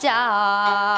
자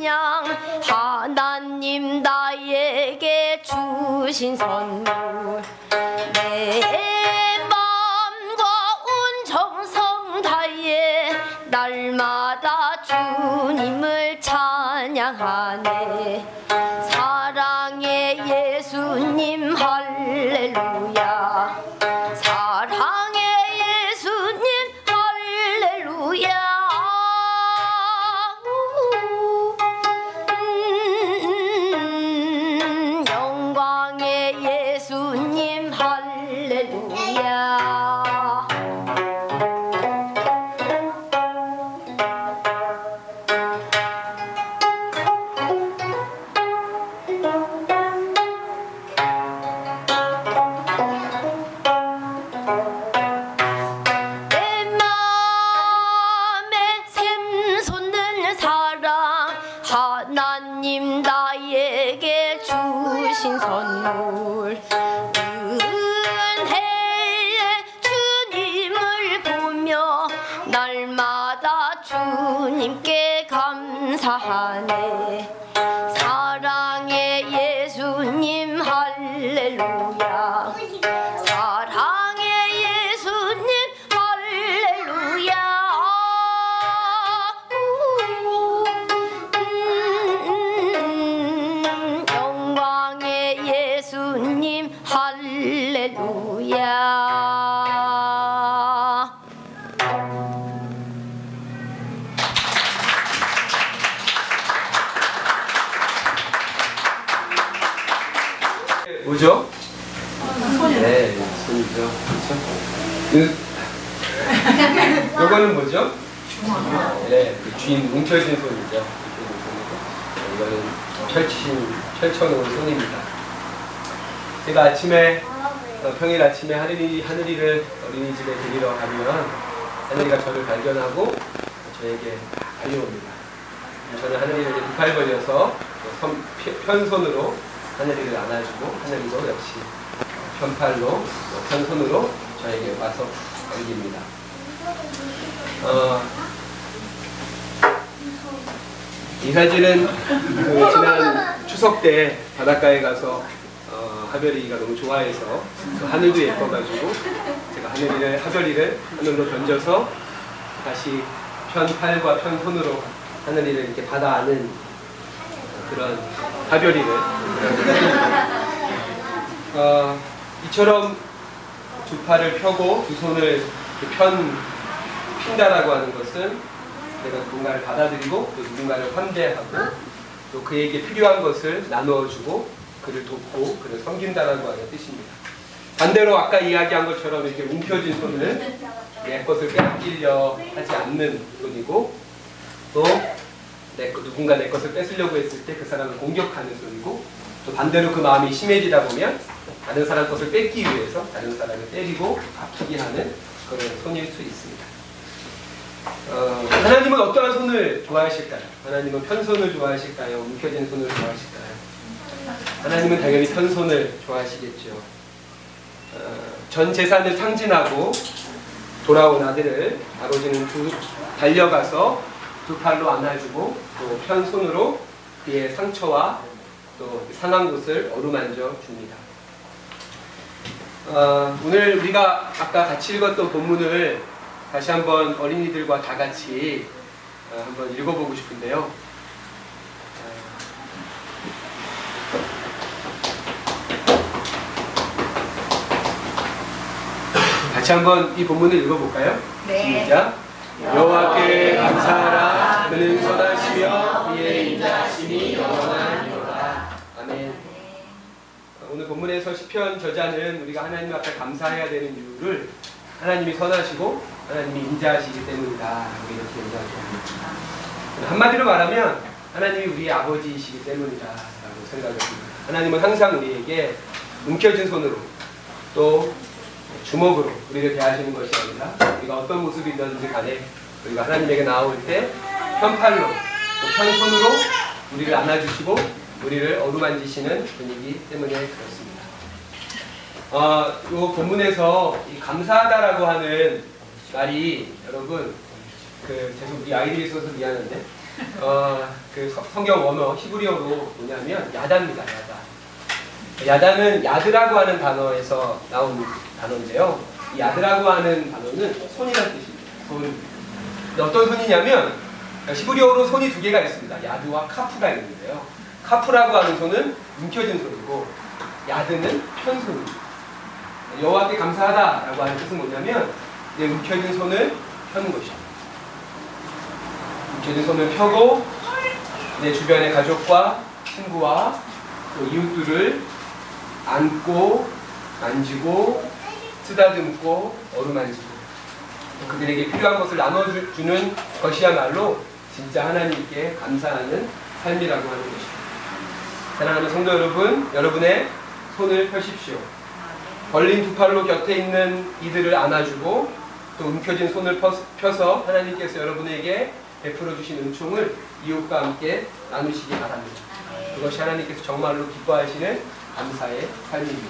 찬양 하나님 나에게 주신 선물. 내 맘과 온 정성 다해 날마다 주님을 찬양하네. Hello. 긴 움켜쥔 손이죠. 이거는 철친, 철천으로 손입니다. 제가 아침에 어, 평일 아침에 하늘이, 하늘이를 어린이집에 데리러 가면 하늘이가 저를 발견하고 저에게 달려옵니다. 저는 하늘이를 두팔 벌려서 선, 편손으로 하늘이를 안아주고 하늘이도 역시 편팔로 편손으로 저에게 와서 안깁니다. 어, 이 사진은 그 지난 추석 때 바닷가에 가서 어, 하별이가 너무 좋아해서 그 하늘도 예뻐가지고 제가 하늘이를 하별이를 하늘로 던져서 다시 편 팔과 편 손으로 하늘이를 이렇게 받아 안은 그런 하별이를. 어, 이처럼 두 팔을 펴고 두 손을 편 핀다라고 하는 것은 내가 누군가를 받아들이고 또 누군가를 환대하고 또 그에게 필요한 것을 나누어주고 그를 돕고 그를 섬긴다라고 하는 뜻입니다. 반대로 아까 이야기한 것처럼 이렇게 움켜쥔 손을 내 것을 뺏기려 하지 않는 손이고 또 내, 것- 누군가 내 것을 뺏으려고 했을 때 그 사람을 공격하는 손이고 또 반대로 그 마음이 심해지다 보면 다른 사람 것을 뺏기 위해서 다른 사람을 때리고 아프게 하는 그런 손일 수 있습니다. 어, 하나님은 어떠한 손을 좋아하실까요? 하나님은 편손을 좋아하실까요? 움켜진 손을 좋아하실까요? 하나님은 당연히 편손을 좋아하시겠죠. 어, 전 재산을 탕진하고 돌아온 아들을 아버지는 두, 달려가서 두 팔로 안아주고 또 편손으로 그의 상처와 또 상한 곳을 어루만져 줍니다. 어, 오늘 우리가 아까 같이 읽었던 본문을 다시 한번 어린이들과 다 같이 어, 한번 읽어보고 싶은데요. 어, 같이 한번 이 본문을 읽어볼까요? 네. 시작. 여호와께 감사하라. 그는 선하시며 그의 인자하심이 영원하니로다. 아멘. 오늘 본문에서 시편 저자는 우리가 하나님 앞에 감사해야 되는 이유를 하나님이 선하시고 하나님이 인자하시기 때문이다. 라고 이렇게 얘기하죠. 한마디로 말하면 하나님이 우리의 아버지이시기 때문이다 라고 생각합니다. 하나님은 항상 우리에게 움켜진 손으로 또 주먹으로 우리를 대하시는 것이 아니라 우리가 어떤 모습이든지 간에 우리가 하나님에게 나올 때 편팔로 또 편손으로 우리를 안아주시고 우리를 어루만지시는 분이기 때문에 그렇습니다. 어, 이 본문에서 이 감사하다라고 하는 말이 여러분 그 죄송 우리 아이들이 있어서 미안한데 어, 그 성- 성경 원어 히브리어로 뭐냐면 야다입니다. 야다. 야다는 야드라고 하는 단어에서 나온 단어인데요. 이 야드라고 하는 단어는 손이라는 뜻입니다. 손. 어떤 손이냐면 히브리어로 손이 두 개가 있습니다. 야드와 카프가 있는데요. 카프라고 하는 손은 움켜진 손이고 야드는 편손입니다. 여호와께 감사하다라고 하는 뜻은 뭐냐면 내 움켜진 손을 펴는 것이죠. 움켜진 손을 펴고 내 주변의 가족과 친구와 또 이웃들을 안고 만지고 쓰다듬고 어루만지고 그들에게 필요한 것을 나눠주는 것이야말로 진짜 하나님께 감사하는 삶이라고 하는 것입니다. 사랑하는 성도 여러분, 여러분의 손을 펴십시오. 벌린 두 팔로 곁에 있는 이들을 안아주고 또 움켜진 손을 펴- 펴서 하나님께서 여러분에게 베풀어 주신 은총을 이웃과 함께 나누시기 바랍니다. 그것이 하나님께서 정말로 기뻐하시는 감사의 삶입니다.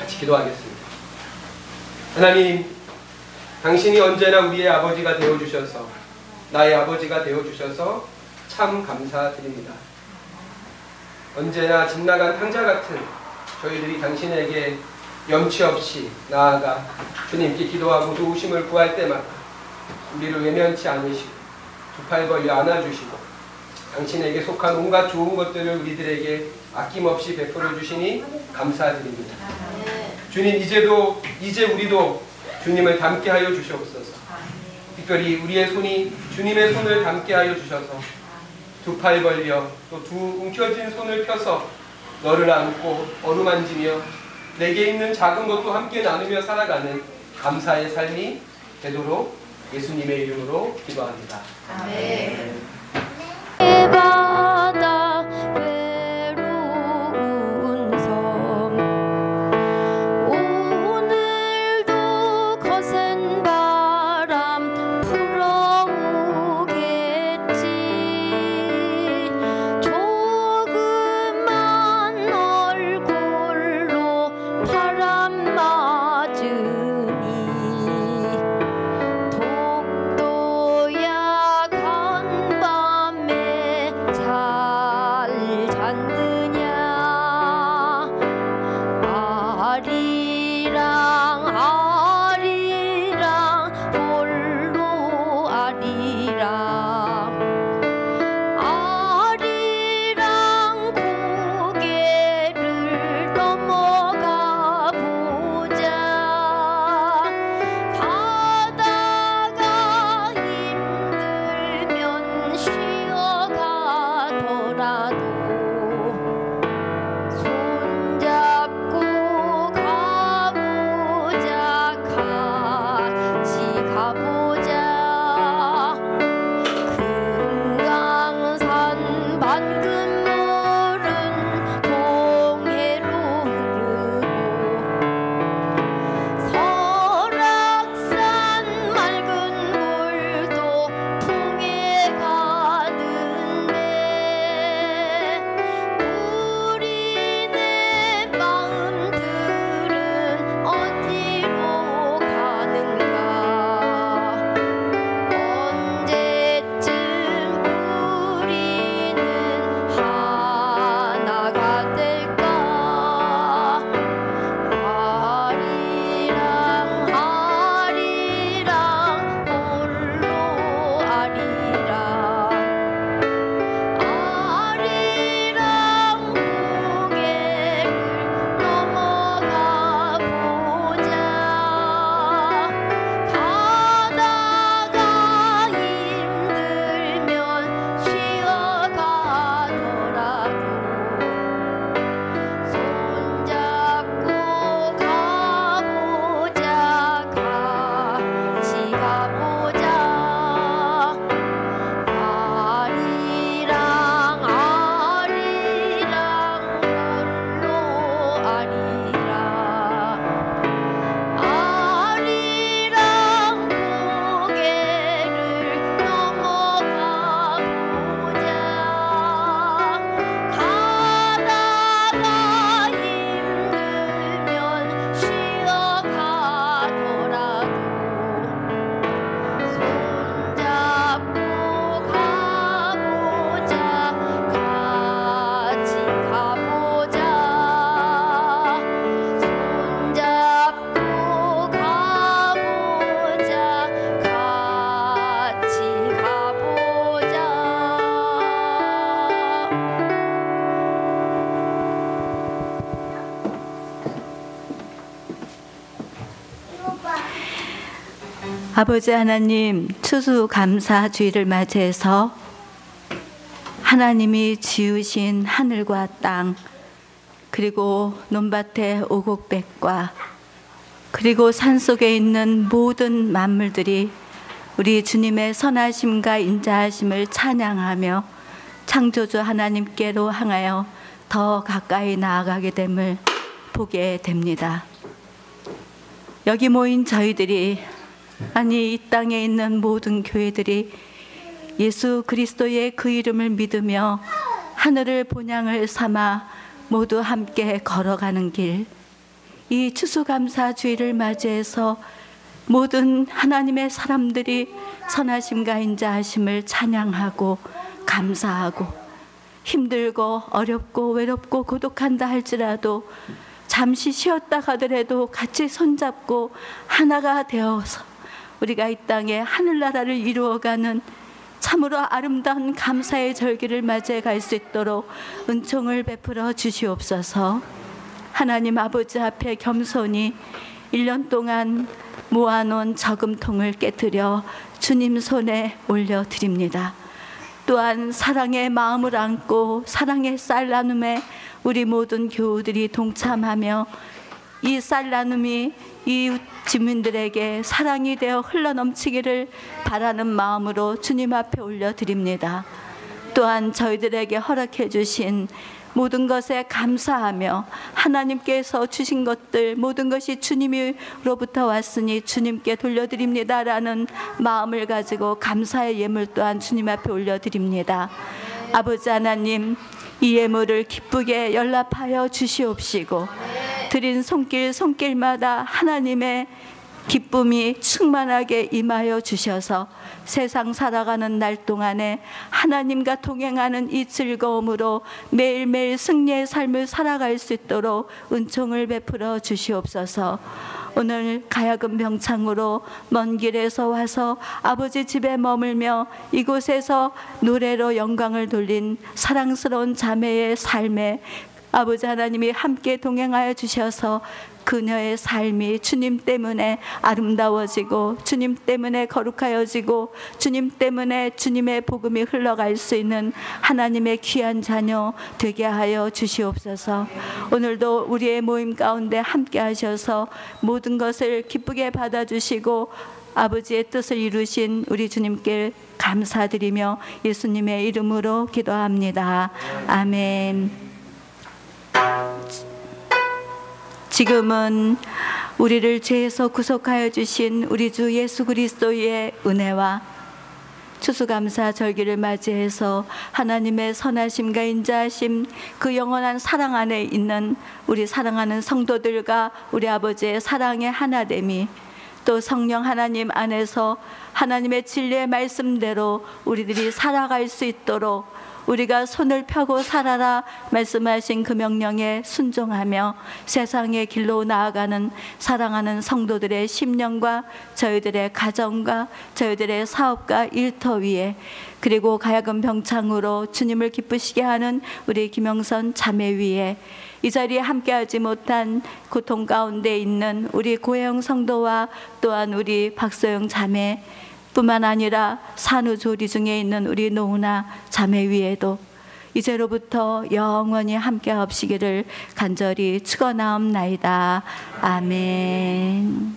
같이 기도하겠습니다. 하나님, 당신이 언제나 우리의 아버지가 되어 주셔서 나의 아버지가 되어 주셔서 참 감사드립니다. 언제나 집 나간 탕자 같은 저희들이 당신에게 염치 없이 나아가 주님께 기도하고 도우심을 구할 때마다 우리를 외면치 않으시고 두 팔 벌려 안아주시고 당신에게 속한 온갖 좋은 것들을 우리들에게 아낌없이 베풀어 주시니 감사드립니다. 주님 이제도 이제 우리도 주님을 닮게 하여 주시옵소서. 특별히 우리의 손이 주님의 손을 닮게 하여 주셔서 두 팔 벌려 또 두 움켜진 손을 펴서 너를 안고 어루만지며 내게 있는 작은 것도 함께 나누며 살아가는 감사의 삶이 되도록 예수님의 이름으로 기도합니다. 아멘. 아버지 하나님 추수 감사 주일을 맞이해서 하나님이 지으신 하늘과 땅 그리고 논밭의 오곡백과 그리고 산속에 있는 모든 만물들이 우리 주님의 선하심과 인자하심을 찬양하며 창조주 하나님께로 향하여 더 가까이 나아가게 됨을 보게 됩니다. 여기 모인 저희들이 아니 이 땅에 있는 모든 교회들이 예수 그리스도의 그 이름을 믿으며 하늘을 본향을 삼아 모두 함께 걸어가는 길. 이 추수감사 주일을 맞이해서 모든 하나님의 사람들이 선하심과 인자하심을 찬양하고 감사하고 힘들고 어렵고 외롭고 고독한다 할지라도 잠시 쉬었다 가더라도 같이 손잡고 하나가 되어서 우리가 이 땅에 하늘나라를 이루어가는 참으로 아름다운 감사의 절기를 맞이해 갈 수 있도록 은총을 베풀어 주시옵소서. 하나님 아버지 앞에 겸손히 1년 동안 모아놓은 저금통을 깨뜨려 주님 손에 올려드립니다. 또한 사랑의 마음을 안고 사랑의 쌀 나눔에 우리 모든 교우들이 동참하며 이 쌀 나눔이 이웃 주민들에게 사랑이 되어 흘러넘치기를 바라는 마음으로 주님 앞에 올려드립니다. 또한 저희들에게 허락해 주신 모든 것에 감사하며 하나님께서 주신 것들 모든 것이 주님으로부터 왔으니 주님께 돌려드립니다라는 마음을 가지고 감사의 예물 또한 주님 앞에 올려드립니다. 아버지 하나님 이 예물을 기쁘게 연락하여 주시옵시고 드린 손길 손길마다 하나님의 기쁨이 충만하게 임하여 주셔서 세상 살아가는 날 동안에 하나님과 동행하는 이 즐거움으로 매일매일 승리의 삶을 살아갈 수 있도록 은총을 베풀어 주시옵소서. 오늘 가야금 병창으로 먼 길에서 와서 아버지 집에 머물며 이곳에서 노래로 영광을 돌린 사랑스러운 자매의 삶에 아버지 하나님이 함께 동행하여 주셔서 그녀의 삶이 주님 때문에 아름다워지고 주님 때문에 거룩하여지고 주님 때문에 주님의 복음이 흘러갈 수 있는 하나님의 귀한 자녀 되게 하여 주시옵소서. 오늘도 우리의 모임 가운데 함께 하셔서 모든 것을 기쁘게 받아 주시고 아버지의 뜻을 이루신 우리 주님께 감사드리며 예수님의 이름으로 기도합니다. 아멘. 지금은 우리를 죄에서 구속하여 주신 우리 주 예수 그리스도의 은혜와 추수감사 절기를 맞이해서 하나님의 선하심과 인자하심 그 영원한 사랑 안에 있는 우리 사랑하는 성도들과 우리 아버지의 사랑의 하나됨이 또 성령 하나님 안에서 하나님의 진리의 말씀대로 우리들이 살아갈 수 있도록 우리가 손을 펴고 살아라 말씀하신 그 명령에 순종하며 세상의 길로 나아가는 사랑하는 성도들의 심령과 저희들의 가정과 저희들의 사업과 일터 위에 그리고 가야금 병창으로 주님을 기쁘시게 하는 우리 김영선 자매 위에 이 자리에 함께하지 못한 고통 가운데 있는 우리 고혜영 성도와 또한 우리 박소영 자매 뿐만 아니라 산후조리 중에 있는 우리 노우나 자매 위에도 이제로부터 영원히 함께 하시기를 간절히 축원하옵나이다. 아멘.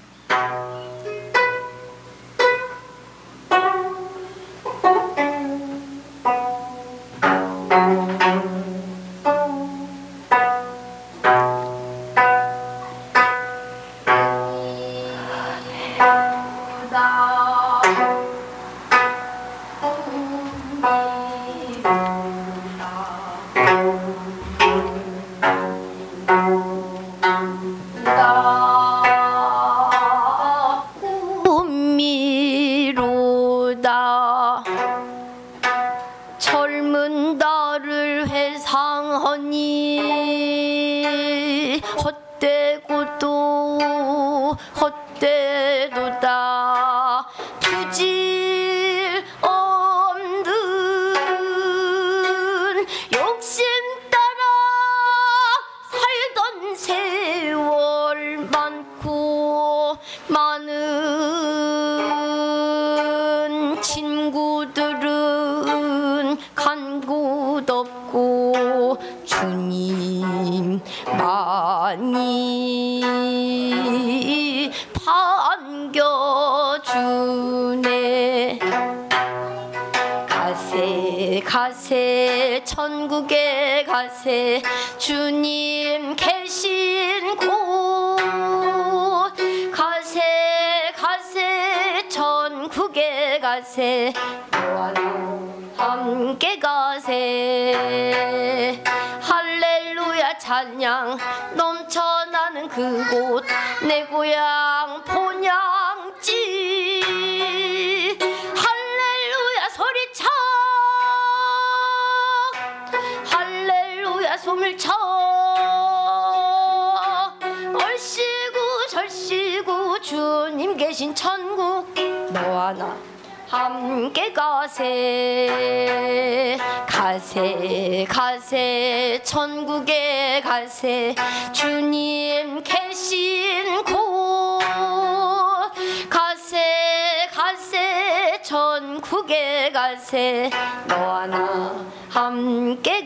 をほってどた 가세 주님 계신 곳 가세 가세 천국에 가세 함께 가세 할렐루야 찬양 넘쳐나는 그곳 내 고향 숨을 쳐. 얼씨구 절씨구 주님 계신 천국 너와 나 함께 가세. 가세 가세 천국에 가세. 주님 계신 곳. 가세 가세 천국에 가세. 너와 나 함께